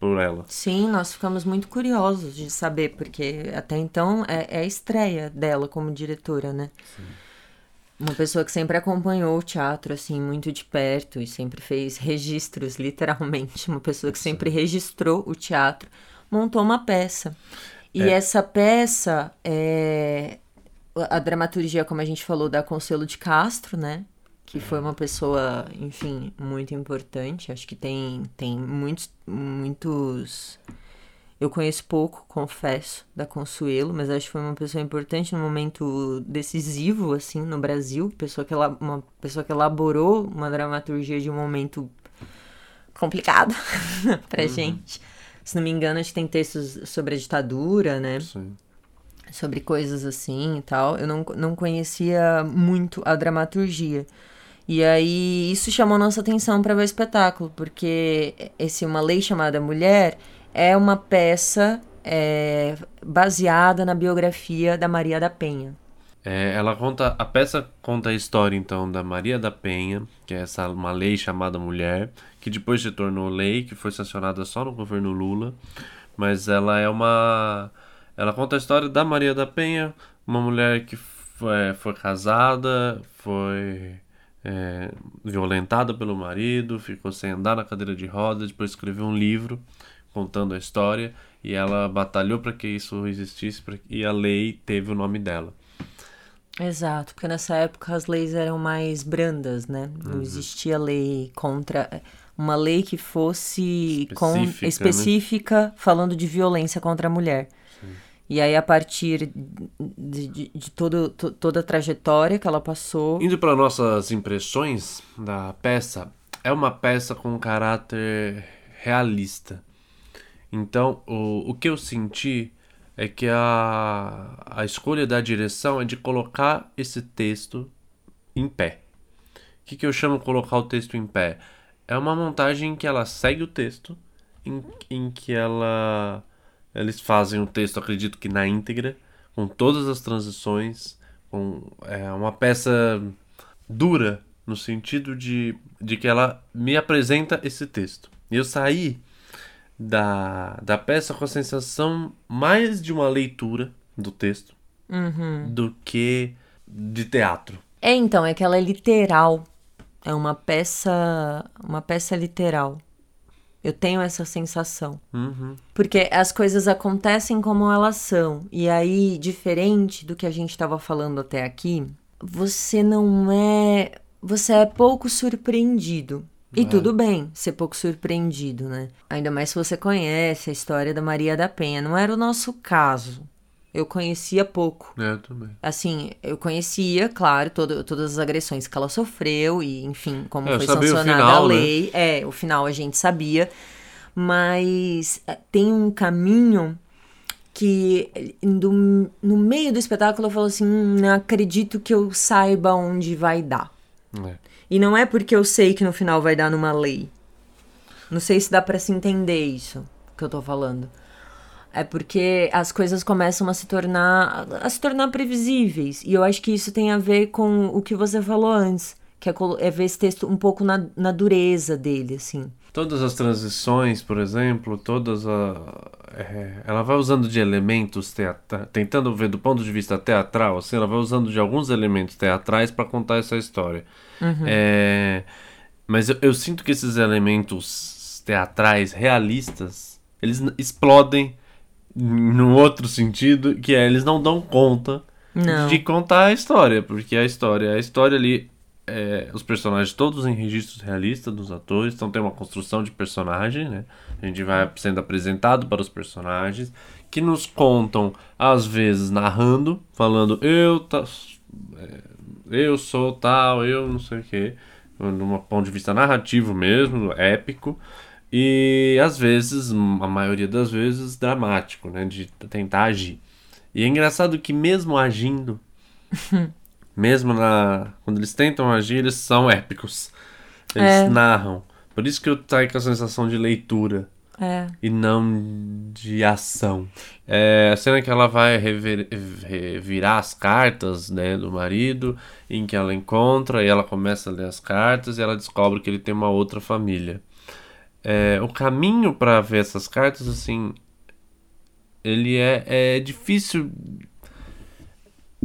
por ela. Sim, nós ficamos muito curiosos de saber, porque até então é, é a estreia dela como diretora, né? Uma pessoa que sempre acompanhou o teatro, assim, muito de perto e sempre fez registros, literalmente. Uma pessoa que sempre registrou o teatro, montou uma peça. E É. essa peça, é... a dramaturgia, como a gente falou, da Consuelo de Castro, né? Que foi uma pessoa, enfim, muito importante. Acho que tem, tem muitos, muitos. Eu conheço pouco, confesso, da Consuelo, mas acho que foi uma pessoa importante num momento decisivo, assim, no Brasil. Pessoa que ela, uma pessoa que elaborou uma dramaturgia de um momento complicado pra gente. Se não me engano, a gente tem textos sobre a ditadura, né? Sim. sobre coisas assim e tal. Eu não, não conhecia muito a dramaturgia. E aí isso chamou nossa atenção para ver o espetáculo, porque esse Uma Lei Chamada Mulher é uma peça é, baseada na biografia da Maria da Penha. É, ela conta, a peça conta a história então da Maria da Penha, que é essa uma lei chamada Mulher, que depois se tornou lei, que foi sancionada só no governo Lula, mas ela é uma, ela conta a história da Maria da Penha, uma mulher que foi, foi casada, foi é, violentada pelo marido, ficou sem andar na cadeira de rodas, depois escreveu um livro contando a história e ela batalhou para que isso existisse pra- e a lei teve o nome dela. Exato, porque nessa época as leis eram mais brandas, né? Não existia lei contra. Uma lei que fosse com- Específica, né? específica falando de violência contra a mulher. E aí, a partir de, de- de todo, to- toda a trajetória que ela passou. Indo para nossas impressões da peça, é uma peça com caráter realista. Então, o, o que eu senti é que a, a escolha da direção é de colocar esse texto em pé. O que, que eu chamo colocar o texto em pé? É uma montagem em que ela segue o texto, em, em que ela eles fazem o texto, acredito que na íntegra, com todas as transições, com é, uma peça dura no sentido de, de que ela me apresenta esse texto. E eu saí da, da peça com a sensação mais de uma leitura do texto Uhum. do que de teatro. É, então, é que ela é literal. É uma peça, uma peça literal. Eu tenho essa sensação. Uhum. Porque as coisas acontecem como elas são. E aí, diferente do que a gente estava falando até aqui, você não é. Você é pouco surpreendido. E É. tudo bem ser pouco surpreendido, né? Ainda mais se você conhece a história da Maria da Penha. Não era o nosso caso. Eu conhecia pouco. É, também. Assim, eu conhecia, claro, todo, todas as agressões que ela sofreu e, enfim, como É, foi sancionada final, a né? lei. É, o final a gente sabia. Mas é, tem um caminho que do- no meio do espetáculo eu falo assim, "Hum, não acredito que eu saiba onde vai dar. É. E não é porque eu sei que no final vai dar numa lei. Não sei se dá pra se entender isso que eu tô falando. É porque as coisas começam a se tornar a se tornar previsíveis. E eu acho que isso tem a ver com o que você falou antes, que é, é ver esse texto um pouco na, na dureza dele, assim. Todas as transições, por exemplo, todas a. é, ela vai usando de elementos teatrais, tentando ver do ponto de vista teatral, assim, ela vai usando de alguns elementos teatrais para contar essa história. É, mas eu, eu sinto que esses elementos teatrais realistas, eles explodem num outro sentido, que é eles não dão conta Não. de contar a história, porque a história, a história ali, é, os personagens todos em registros realistas dos atores, então tem uma construção de personagem, né? A gente vai sendo apresentado para os personagens que nos contam, às vezes narrando, falando eu é, eu sou tal, eu não sei o que, num ponto de vista narrativo mesmo, épico. E às vezes, a maioria das vezes, dramático, né? De tentar agir. E é engraçado que mesmo agindo, mesmo na quando eles tentam agir, eles são épicos. Eles É. narram. Por isso que eu saio com a sensação de leitura É. e não de ação. É a cena que ela vai rever- revirar as cartas né, do marido, em que ela encontra e ela começa a ler as cartas e ela descobre que ele tem uma outra família. É, o caminho para ver essas cartas, assim, ele é, é difícil.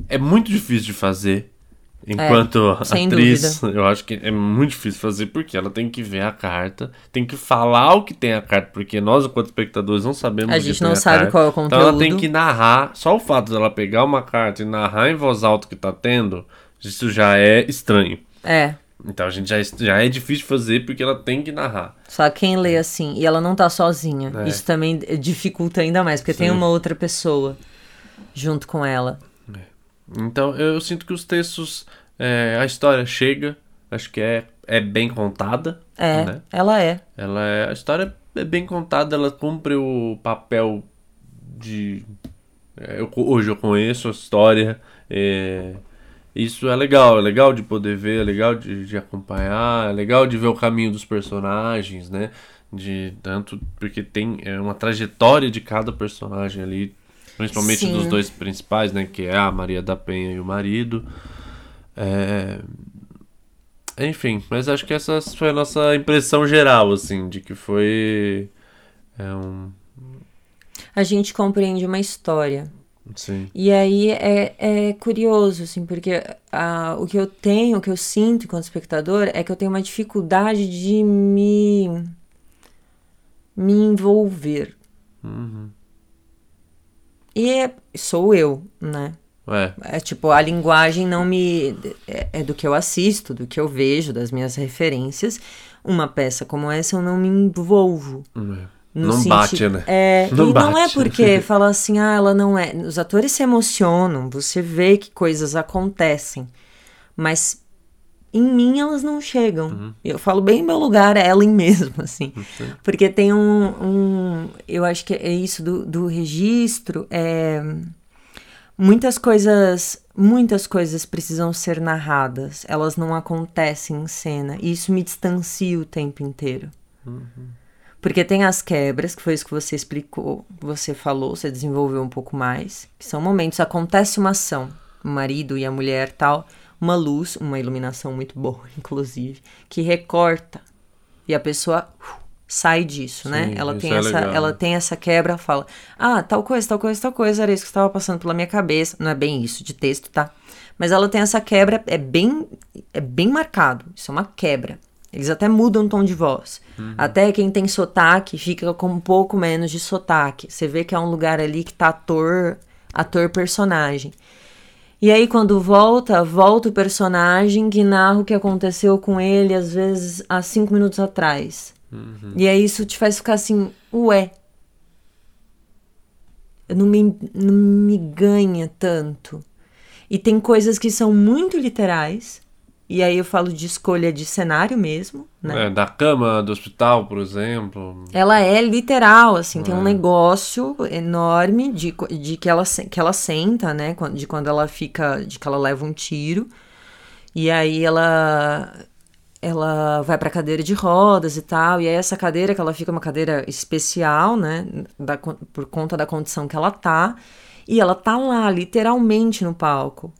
É muito difícil de fazer. Enquanto sem atriz, eu acho que é muito difícil fazer porque ela tem que ver a carta, tem que falar o que tem a carta, porque nós, enquanto espectadores, não sabemos A gente tem não a sabe carta. qual é o Então ela tem conteúdo. que narrar, só o fato dela pegar uma carta e narrar em voz alta o que tá tendo, isso já é estranho. É. Então a gente já, já é difícil fazer porque ela tem que narrar. Só quem lê assim, e ela não tá sozinha. É. Isso também dificulta ainda mais, porque tem Sim. uma outra pessoa junto com ela. Então eu sinto que os textos, é, a história chega, acho que é, é bem contada. É, Né? ela é. Ela é, a história é bem contada, ela cumpre o papel de. é, eu, hoje eu conheço a história. é, isso é legal, é legal de poder ver, é legal de, de acompanhar, é legal de ver o caminho dos personagens, né? De tanto porque tem é, uma trajetória de cada personagem ali, principalmente Sim. dos dois principais, né? Que é a Maria da Penha e o marido. É, enfim, mas acho que essa foi a nossa impressão geral, assim, de que foi. É um. A gente compreende uma história. Sim. E aí é, é curioso, assim, porque ah, o que eu tenho, o que eu sinto enquanto espectador é que eu tenho uma dificuldade de me, me envolver. E é, sou eu, né? É, É tipo, a linguagem não me. É, é do que eu assisto, do que eu vejo, das minhas referências. Uma peça como essa eu não me envolvo. é. No não bate, né? É, Não e não é bate. porque fala assim, ah, ela não é. Os atores se emocionam, você vê que coisas acontecem. Mas em mim elas não chegam. Eu falo bem meu lugar, é Ellen mesmo, assim. Porque tem um, um. Eu acho que é isso do, do registro. É, muitas coisas. Muitas coisas precisam ser narradas. Elas não acontecem em cena. E isso me distancia o tempo inteiro. Porque tem as quebras, que foi isso que você explicou, você falou, você desenvolveu um pouco mais, que são momentos, acontece uma ação, o marido e a mulher tal, uma luz, uma iluminação muito boa, inclusive, que recorta e a pessoa uh, sai disso, né? Sim, Ela isso tem é essa, legal. ela tem essa quebra, fala: "Ah, tal coisa, tal coisa, tal coisa, era isso que estava passando pela minha cabeça". Não é bem isso de texto, tá? Mas ela tem essa quebra, é bem é bem marcado. Isso é uma quebra. Eles até mudam o tom de voz. Até quem tem sotaque fica com um pouco menos de sotaque. Você vê que é um lugar ali que tá ator, ator personagem. E aí, quando volta, volta o personagem que narra o que aconteceu com ele, às vezes, há cinco minutos atrás. E aí isso te faz ficar assim, ué. Não me, não me ganha tanto. E tem coisas que são muito literais. E aí eu falo de escolha de cenário mesmo, né? É, da cama do hospital, por exemplo. Ela é literal, assim, tem um negócio enorme de, de que, ela, que ela senta, né? De quando ela fica, de que ela leva um tiro. E aí ela ela vai pra cadeira de rodas e tal. E aí essa cadeira, que ela fica uma cadeira especial, né? Da, por conta da condição que ela tá. E ela tá lá, literalmente no palco.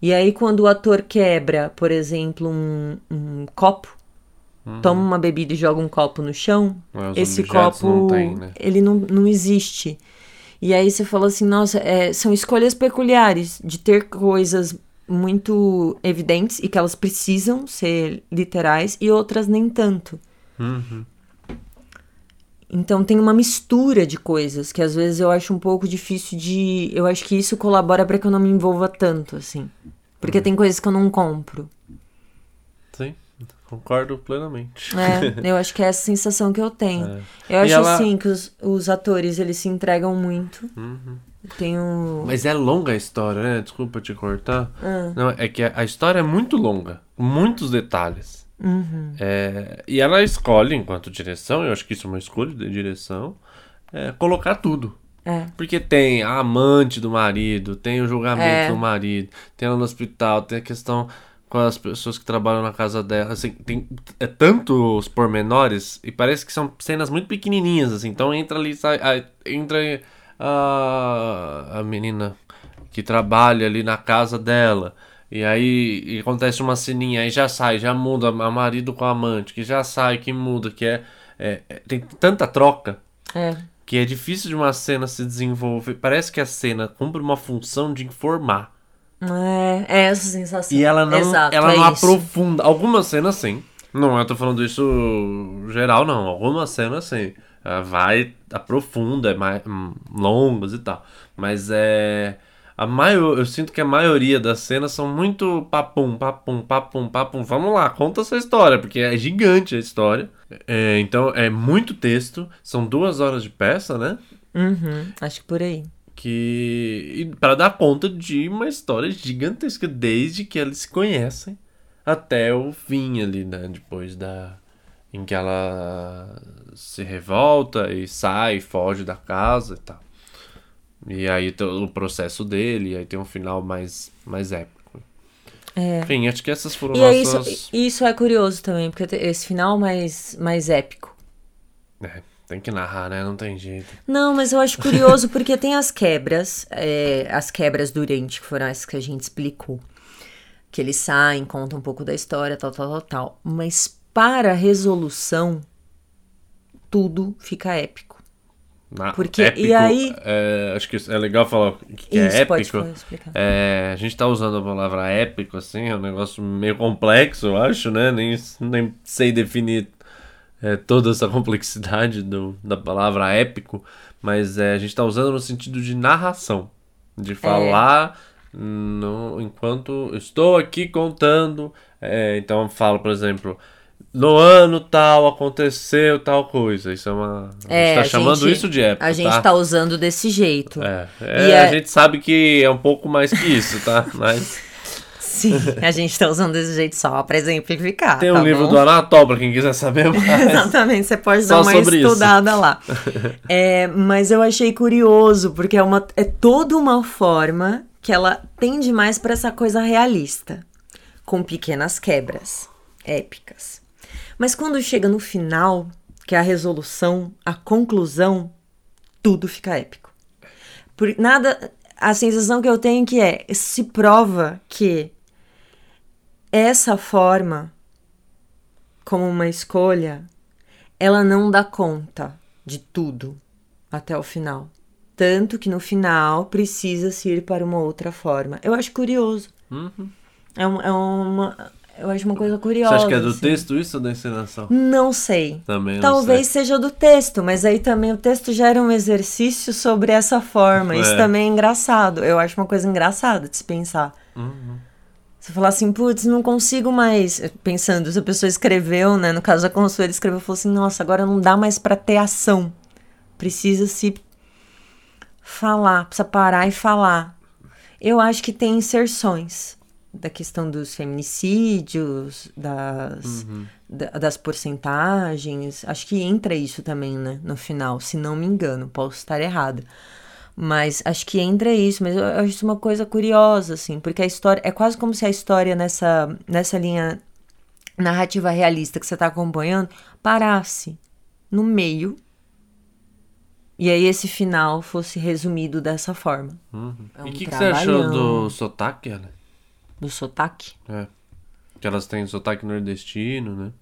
E aí, quando o ator quebra, por exemplo, um, um copo, toma uma bebida e joga um copo no chão, É, esse copo, não tem, né? ele não, não existe. E aí você fala assim, nossa, é, são escolhas peculiares de ter coisas muito evidentes e que elas precisam ser literais e outras nem tanto. Uhum. Então tem uma mistura de coisas que às vezes eu acho um pouco difícil de. Eu acho que isso colabora para que eu não me envolva tanto, assim. Uhum. Porque tem coisas que eu não compro. Sim, concordo plenamente. É, eu acho que é essa sensação que eu tenho. É. Eu E acho ela- assim que os, os atores eles se entregam muito. Tem um. Mas é longa a história, né? Desculpa te cortar. Ah. Não, é que a a história é muito longa, muitos detalhes. Uhum. É, e ela escolhe, enquanto direção, eu acho que isso é uma escolha de direção, é, colocar tudo. É. Porque tem a amante do marido, tem o julgamento É. do marido, tem ela no hospital, tem a questão com as pessoas que trabalham na casa dela. Assim, tem é tantos pormenores e parece que são cenas muito pequenininhas, assim. Então entra ali, sai, aí entra a, a menina que trabalha ali na casa dela. E aí e acontece uma ceninha, aí já sai, já muda a marido com a amante, que já sai, que muda, que é, é- é- tem tanta troca É. que é difícil de uma cena se desenvolver. Parece que a cena cumpre uma função de informar. É, é essa sensação. E ela não, Exato, ela é não isso. aprofunda. Algumas cenas sim. Não, eu tô falando isso geral, não. Algumas cenas sim. Vai, aprofunda, é mais hum, longas e tal. Mas é. A maior, eu sinto que a maioria das cenas são muito papum, papum, papum, papum. Vamos lá, conta essa história, porque é gigante a história. É, então é muito texto. São duas horas de peça, né? Uhum, acho que por aí. que para dar conta de uma história gigantesca desde que eles se conhecem até o fim ali, né? Depois da em que ela se revolta e sai, foge da casa e tal. E aí o processo dele, e aí tem um final mais mais épico. É. Enfim, acho que essas foram E é isso, nossas. isso é curioso também, porque esse final mais, mais épico. É, tem que narrar, né? Não tem jeito. Não, mas eu acho curioso porque tem as quebras, é, as quebras durante, que foram as que a gente explicou. Que eles saem, contam um pouco da história, tal, tal, tal, tal. Mas para a resolução, tudo fica épico. Na- Porque- épico, e aí- é, acho que é legal falar o que que Isso, é pode épico. falar, explicar. É, a gente tá usando a palavra épico, assim, é um negócio meio complexo, eu acho, né? Nem, nem sei definir é, toda essa complexidade do, da palavra épico, mas é, a gente tá usando no sentido de narração, de falar no, enquanto estou aqui contando. é, então eu falo, por exemplo, no ano tal aconteceu tal coisa. Isso é uma. a É, gente tá a chamando gente- isso de épico. A gente tá? tá usando desse jeito. É, é, é- a gente sabe que é um pouco mais que isso, tá? Mas Sim, a gente tá usando desse jeito só pra exemplificar. Tem tá um livro bom? do Anatol pra quem quiser saber mais. Exatamente, você pode Só dar uma sobre isso. estudada lá. É, mas eu achei curioso, porque é, uma, é toda uma forma que ela tende mais pra essa coisa realista, com pequenas quebras épicas. Mas quando chega no final, que é a resolução, a conclusão, tudo fica épico. Por nada, a sensação que eu tenho que é, se prova que essa forma como uma escolha, ela não dá conta de tudo até o final. Tanto que no final precisa se ir para uma outra forma. Eu acho curioso. É, um- é uma. Eu acho uma coisa Você curiosa. acha que é do assim. texto isso ou da encenação? Não sei. Também não Talvez sei. seja do texto, mas aí também o texto gera um exercício sobre essa forma. Isso É. também é engraçado. Eu acho uma coisa engraçada de se pensar. Uhum. Você falar assim, putz, não consigo mais. Pensando, se a pessoa escreveu, né? No caso da Consuelo, escreveu e falou assim: nossa, agora não dá mais pra ter ação. Precisa se falar, precisa parar e falar. Eu acho que tem inserções da questão dos feminicídios, das, da- das porcentagens. Acho que entra isso também, né? No final, se não me engano, posso estar errada. Mas acho que entra isso, mas eu acho isso uma coisa curiosa, assim, porque a história. É quase como se a história nessa, nessa linha narrativa realista que você está acompanhando parasse no meio. E aí esse final fosse resumido dessa forma. É um e o que, que você achou do sotaque, Ellen? Do sotaque. É. Que elas têm sotaque nordestino, né?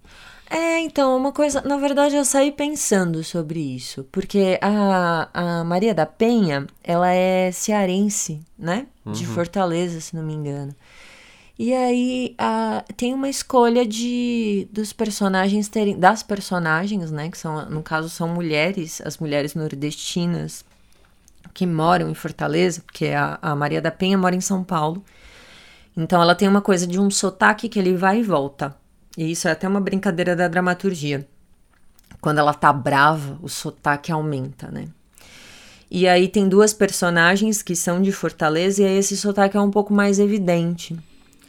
É, então, uma coisa. Na verdade, eu saí pensando sobre isso. Porque a, a Maria da Penha, ela é cearense, né? De Fortaleza, se não me engano. E aí a, tem uma escolha de dos personagens terem. Das personagens, né? Que são, no caso, são mulheres, as mulheres nordestinas que moram em Fortaleza, porque a, a Maria da Penha mora em São Paulo. Então ela tem uma coisa de um sotaque que ele vai e volta. E isso é até uma brincadeira da dramaturgia. Quando ela tá brava, o sotaque aumenta, né? E aí tem duas personagens que são de Fortaleza e aí esse sotaque é um pouco mais evidente.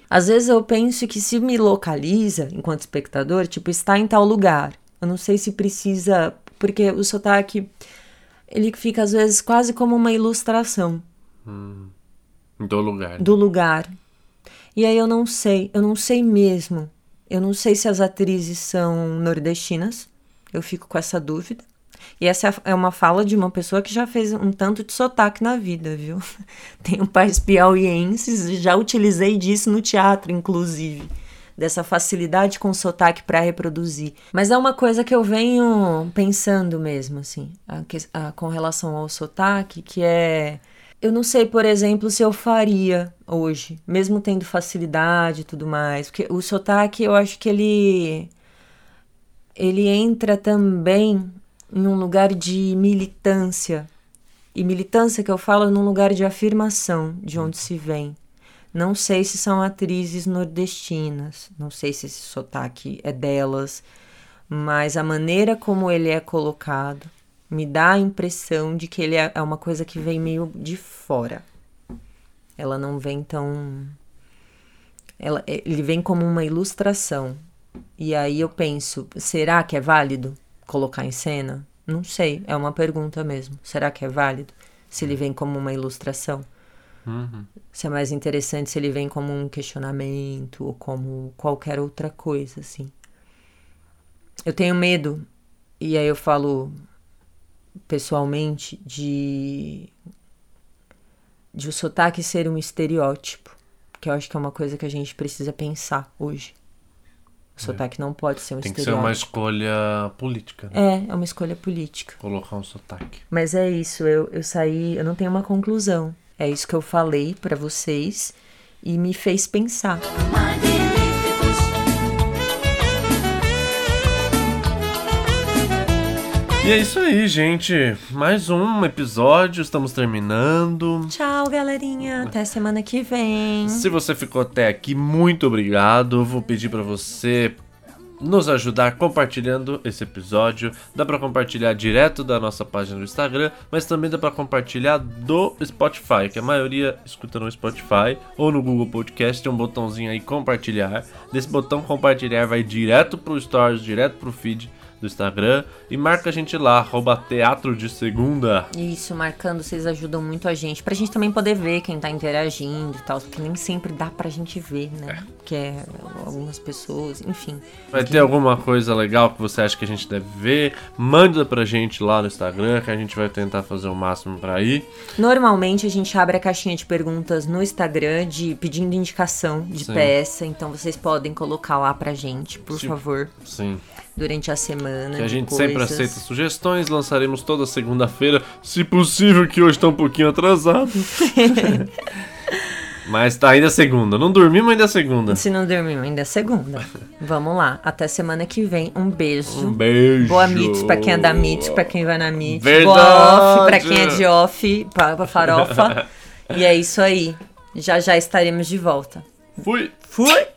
Às vezes eu penso que se me localiza enquanto espectador, tipo, está em tal lugar. Eu não sei se precisa, porque o sotaque ele fica às vezes quase como uma ilustração Em todo lugar. do lugar. E aí eu não sei, eu não sei mesmo. Eu não sei se as atrizes são nordestinas. Eu fico com essa dúvida. E essa é uma fala de uma pessoa que já fez um tanto de sotaque na vida, viu? Tenho pais piauienses, já utilizei disso no teatro, inclusive. Dessa facilidade com sotaque para reproduzir. Mas é uma coisa que eu venho pensando mesmo, assim, a a- com relação ao sotaque, que é. Eu não sei, por exemplo, se eu faria hoje, mesmo tendo facilidade e tudo mais. Porque o sotaque, eu acho que ele. Ele entra também em um lugar de militância. E militância que eu falo num lugar de afirmação de onde se vem. Não sei se são atrizes nordestinas, não sei se esse sotaque é delas, mas a maneira como ele é colocado me dá a impressão de que ele é é uma coisa que vem meio de fora. Ela não vem tão. Ela, ele vem como uma ilustração. E aí eu penso, será que é válido colocar em cena? Não sei, é uma pergunta mesmo. Será que é válido? Se ele vem como uma ilustração? Se é mais interessante se ele vem como um questionamento ou como qualquer outra coisa, assim. Eu tenho medo, e aí eu falo pessoalmente, de, de o sotaque ser um estereótipo. Que eu acho que é uma coisa que a gente precisa pensar hoje. O sotaque não pode ser um Tem que ser estereótipo. uma escolha política, né? É, é uma escolha política. Colocar um sotaque. Mas é isso, eu, eu saí, eu não tenho uma conclusão. É isso que eu falei pra vocês e me fez pensar. E é isso aí, gente. Mais um episódio, estamos terminando. Tchau, galerinha. Até semana que vem. Se você ficou até aqui, muito obrigado. Vou pedir pra você nos ajudar compartilhando esse episódio. Dá pra compartilhar direto da nossa página do Instagram, mas também dá pra compartilhar do Spotify, que a maioria escuta no Spotify ou no Google Podcast, tem um botãozinho aí compartilhar. Desse botão compartilhar vai direto pro Stories, direto pro feed do Instagram e marca a gente lá, arroba Teatro de Segunda. Isso, marcando, vocês ajudam muito a gente. Pra gente também poder ver quem tá interagindo e tal, porque nem sempre dá pra gente ver, né? Que é algumas pessoas, enfim. Vai ter alguma coisa legal que você acha que a gente deve ver? Manda pra gente lá no Instagram, que a gente vai tentar fazer o máximo pra ir. Normalmente a gente abre a caixinha de perguntas no Instagram de pedindo indicação de Sim. peça, então vocês podem colocar lá pra gente, por Sim. favor, Sim. Durante a semana. Que a gente sempre coisas. aceita sugestões, lançaremos toda segunda-feira, se possível, que hoje tá um pouquinho atrasado. Mas tá ainda segunda. Não dormimos ainda é segunda. Se não dormimos, ainda é segunda. Vamos lá, até semana que vem. Um beijo. Um beijo. Boa Meets pra quem é da Meets, pra quem vai na. Verdade. Boa Off pra quem é de Off, pra, pra farofa. e é isso aí. Já já estaremos de volta. Fui. Fui!